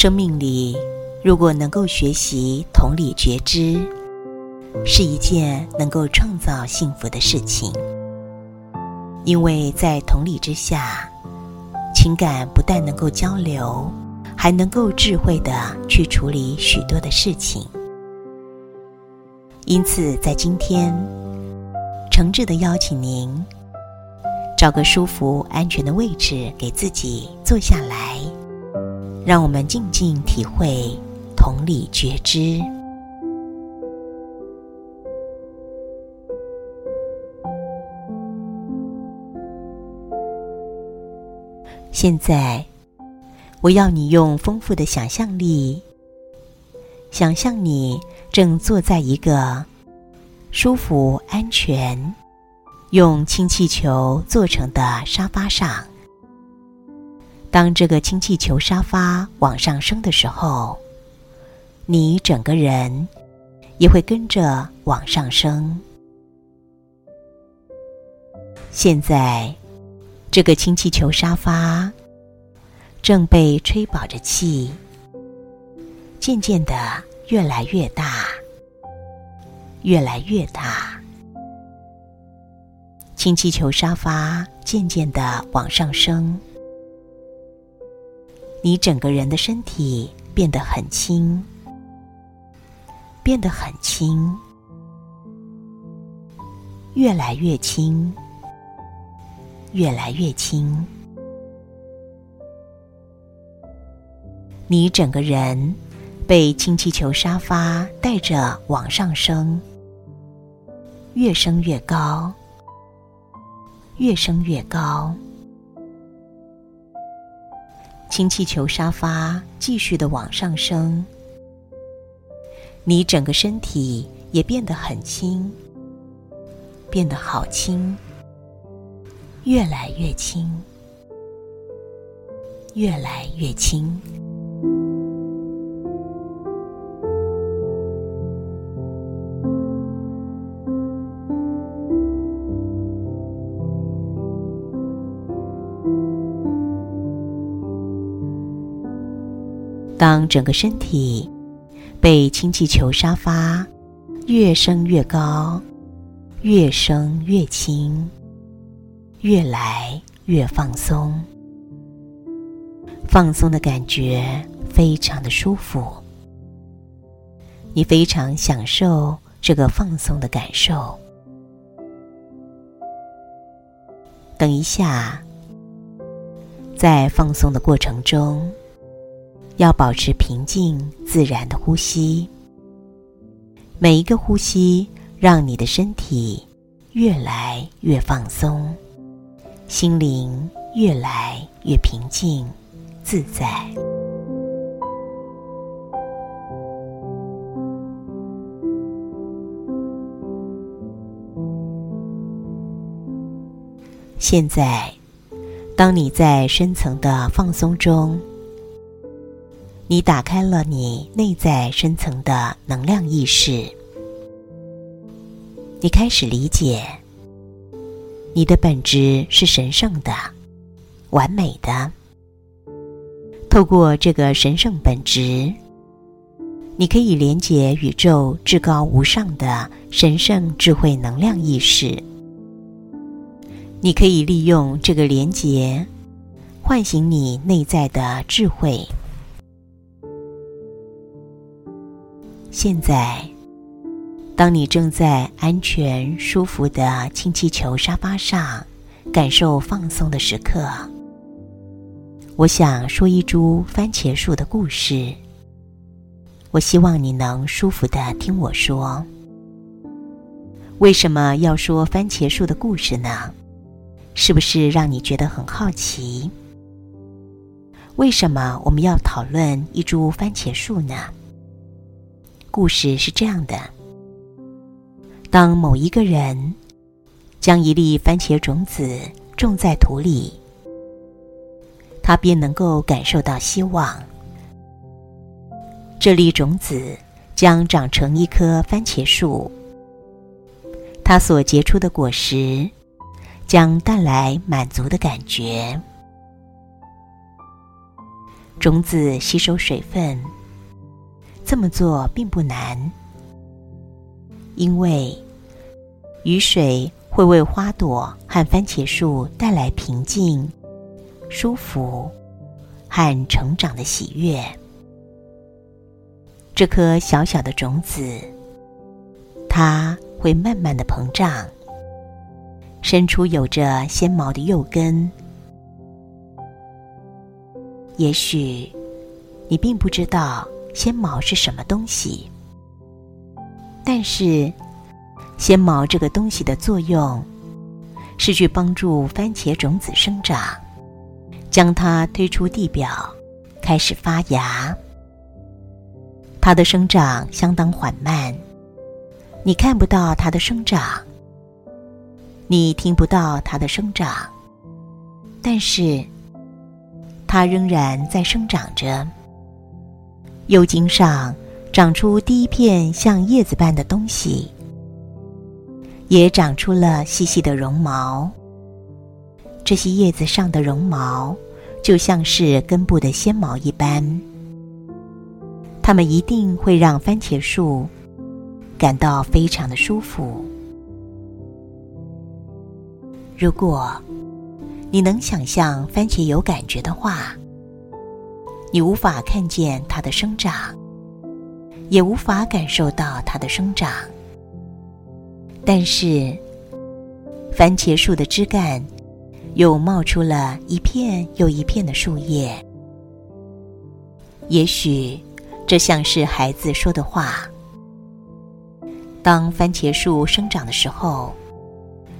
生命里，如果能够学习同理觉知，是一件能够创造幸福的事情。因为在同理之下，情感不但能够交流，还能够智慧的去处理许多的事情。因此，在今天，诚挚的邀请您，找个舒服、安全的位置，给自己坐下来，让我们静静体会同理觉知。现在，我要你用丰富的想象力，想象你正坐在一个舒服、安全、用氢气球做成的沙发上。当这个氢气球沙发往上升的时候，你整个人也会跟着往上升。现在。这个氢气球沙发正被吹饱着气，渐渐的越来越大，越来越大。氢气球沙发渐渐的往上升，你整个人的身体变得很轻，变得很轻，越来越轻。越来越轻，你整个人被氢气球沙发带着往上升，越升越高，越升越高。氢气球沙发继续的往上升，你整个身体也变得很轻，变得好轻。越来越轻，越来越轻。当整个身体被氢气球沙发越升越高，越升越轻。越来越放松，放松的感觉非常的舒服，你非常享受这个放松的感受。等一下，在放松的过程中，要保持平静自然的呼吸，每一个呼吸让你的身体越来越放松。心灵越来越平静、自在。现在，当你在深层的放松中，你打开了你内在深层的能量意识，你开始理解。你的本质是神圣的、完美的。透过这个神圣本质，你可以连接宇宙至高无上的神圣智慧能量意识。你可以利用这个连接，唤醒你内在的智慧。现在。当你正在安全舒服的氢气球沙发上感受放松的时刻，我想说一株番茄树的故事。我希望你能舒服的听我说。为什么要说番茄树的故事呢？是不是让你觉得很好奇？为什么我们要讨论一株番茄树呢？故事是这样的。当某一个人将一粒番茄种子种在土里，他便能够感受到希望。这粒种子将长成一棵番茄树，它所结出的果实将带来满足的感觉。种子吸收水分。这么做并不难，因为雨水会为花朵和番茄树带来平静、舒服和成长的喜悦。这颗小小的种子，它会慢慢的膨胀，伸出有着纤毛的幼根。也许你并不知道纤毛是什么东西，但是纤毛这个东西的作用是去帮助番茄种子生长，将它推出地表，开始发芽。它的生长相当缓慢，你看不到它的生长，你听不到它的生长，但是它仍然在生长着。幼茎上长出第一片像叶子般的东西，也长出了细细的绒毛。这些叶子上的绒毛就像是根部的纤毛一般。它们一定会让番茄树感到非常的舒服。如果你能想象番茄有感觉的话，你无法看见它的生长，也无法感受到它的生长。但是，番茄树的枝干又冒出了一片又一片的树叶，也许。这像是孩子说的话。当番茄树生长的时候，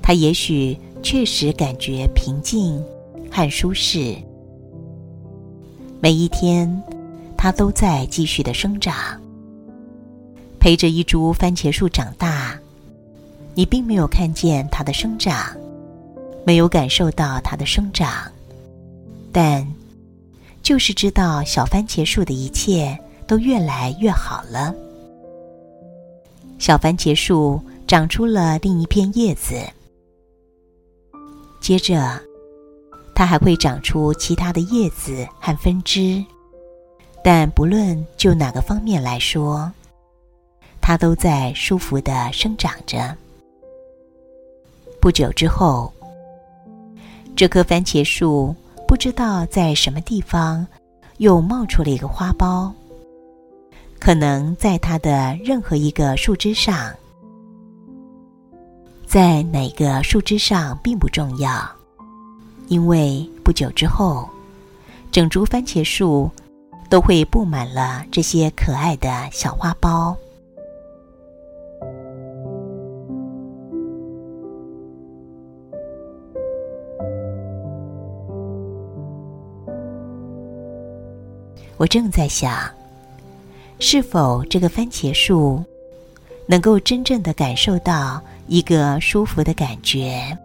它也许确实感觉平静和舒适。每一天，它都在继续的生长，陪着一株番茄树长大。你并没有看见它的生长，没有感受到它的生长，但就是知道小番茄树的一切。都越来越好了。小番茄树长出了另一片叶子，接着它还会长出其他的叶子和分支。但不论就哪个方面来说，它都在舒服的生长着。不久之后，这棵番茄树不知道在什么地方又冒出了一个花苞。可能在它的任何一个树枝上，在哪个树枝上并不重要，因为不久之后，整株番茄树都会布满了这些可爱的小花苞。我正在想。是否这个番茄树能够真正的感受到一个舒服的感觉？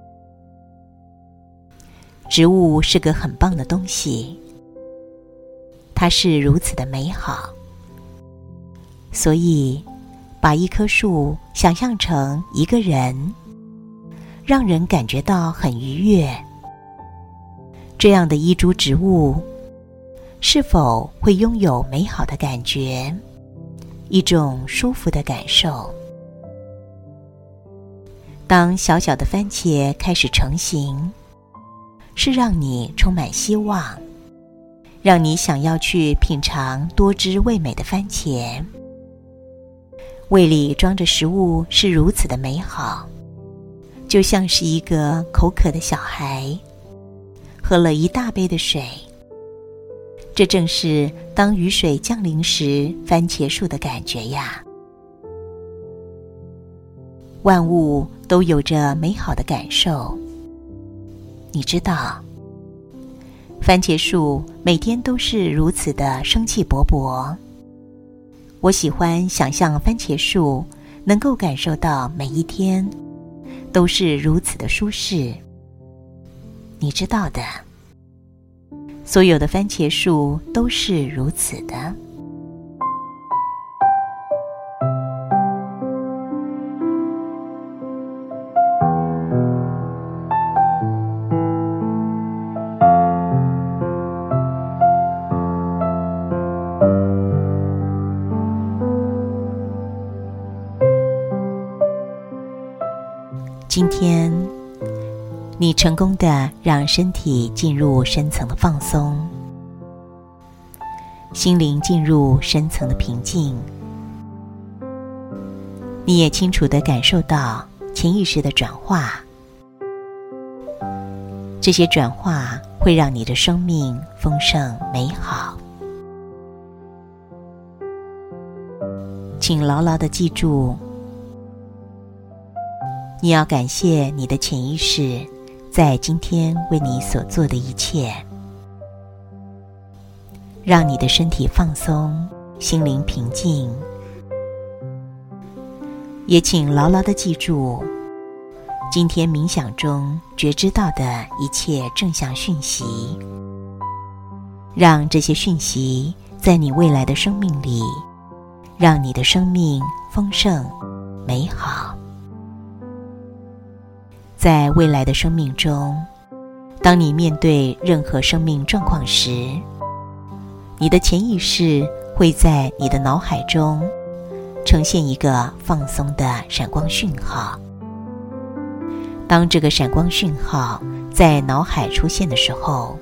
植物是个很棒的东西，它是如此的美好。所以，把一棵树想象成一个人，让人感觉到很愉悦。这样的一株植物。是否会拥有美好的感觉，一种舒服的感受？当小小的番茄开始成型，是让你充满希望，让你想要去品尝多汁味美的番茄。胃里装着食物是如此的美好，就像是一个口渴的小孩，喝了一大杯的水。这正是当雨水降临时，番茄树的感觉呀。万物都有着美好的感受。你知道，番茄树每天都是如此的生气勃勃。我喜欢想象番茄树能够感受到每一天都是如此的舒适。你知道的。所有的番茄树都是如此的。今天，你成功的让身体进入深层的放松，心灵进入深层的平静。你也清楚的感受到潜意识的转化，这些转化会让你的生命丰盛美好。请牢牢的记住，你要感谢你的潜意识在今天为你所做的一切，让你的身体放松，心灵平静。也请牢牢的记住，今天冥想中觉知到的一切正向讯息，让这些讯息在你未来的生命里，让你的生命丰盛美好。在未来的生命中，当你面对任何生命状况时，你的潜意识会在你的脑海中。呈现一个放松的闪光讯号。当这个闪光讯号在脑海出现的时候，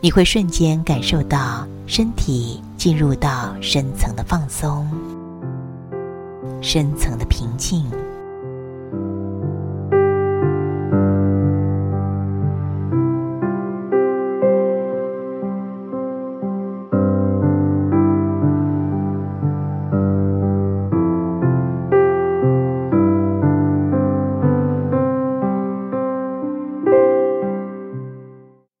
你会瞬间感受到身体进入到深层的放松、深层的平静。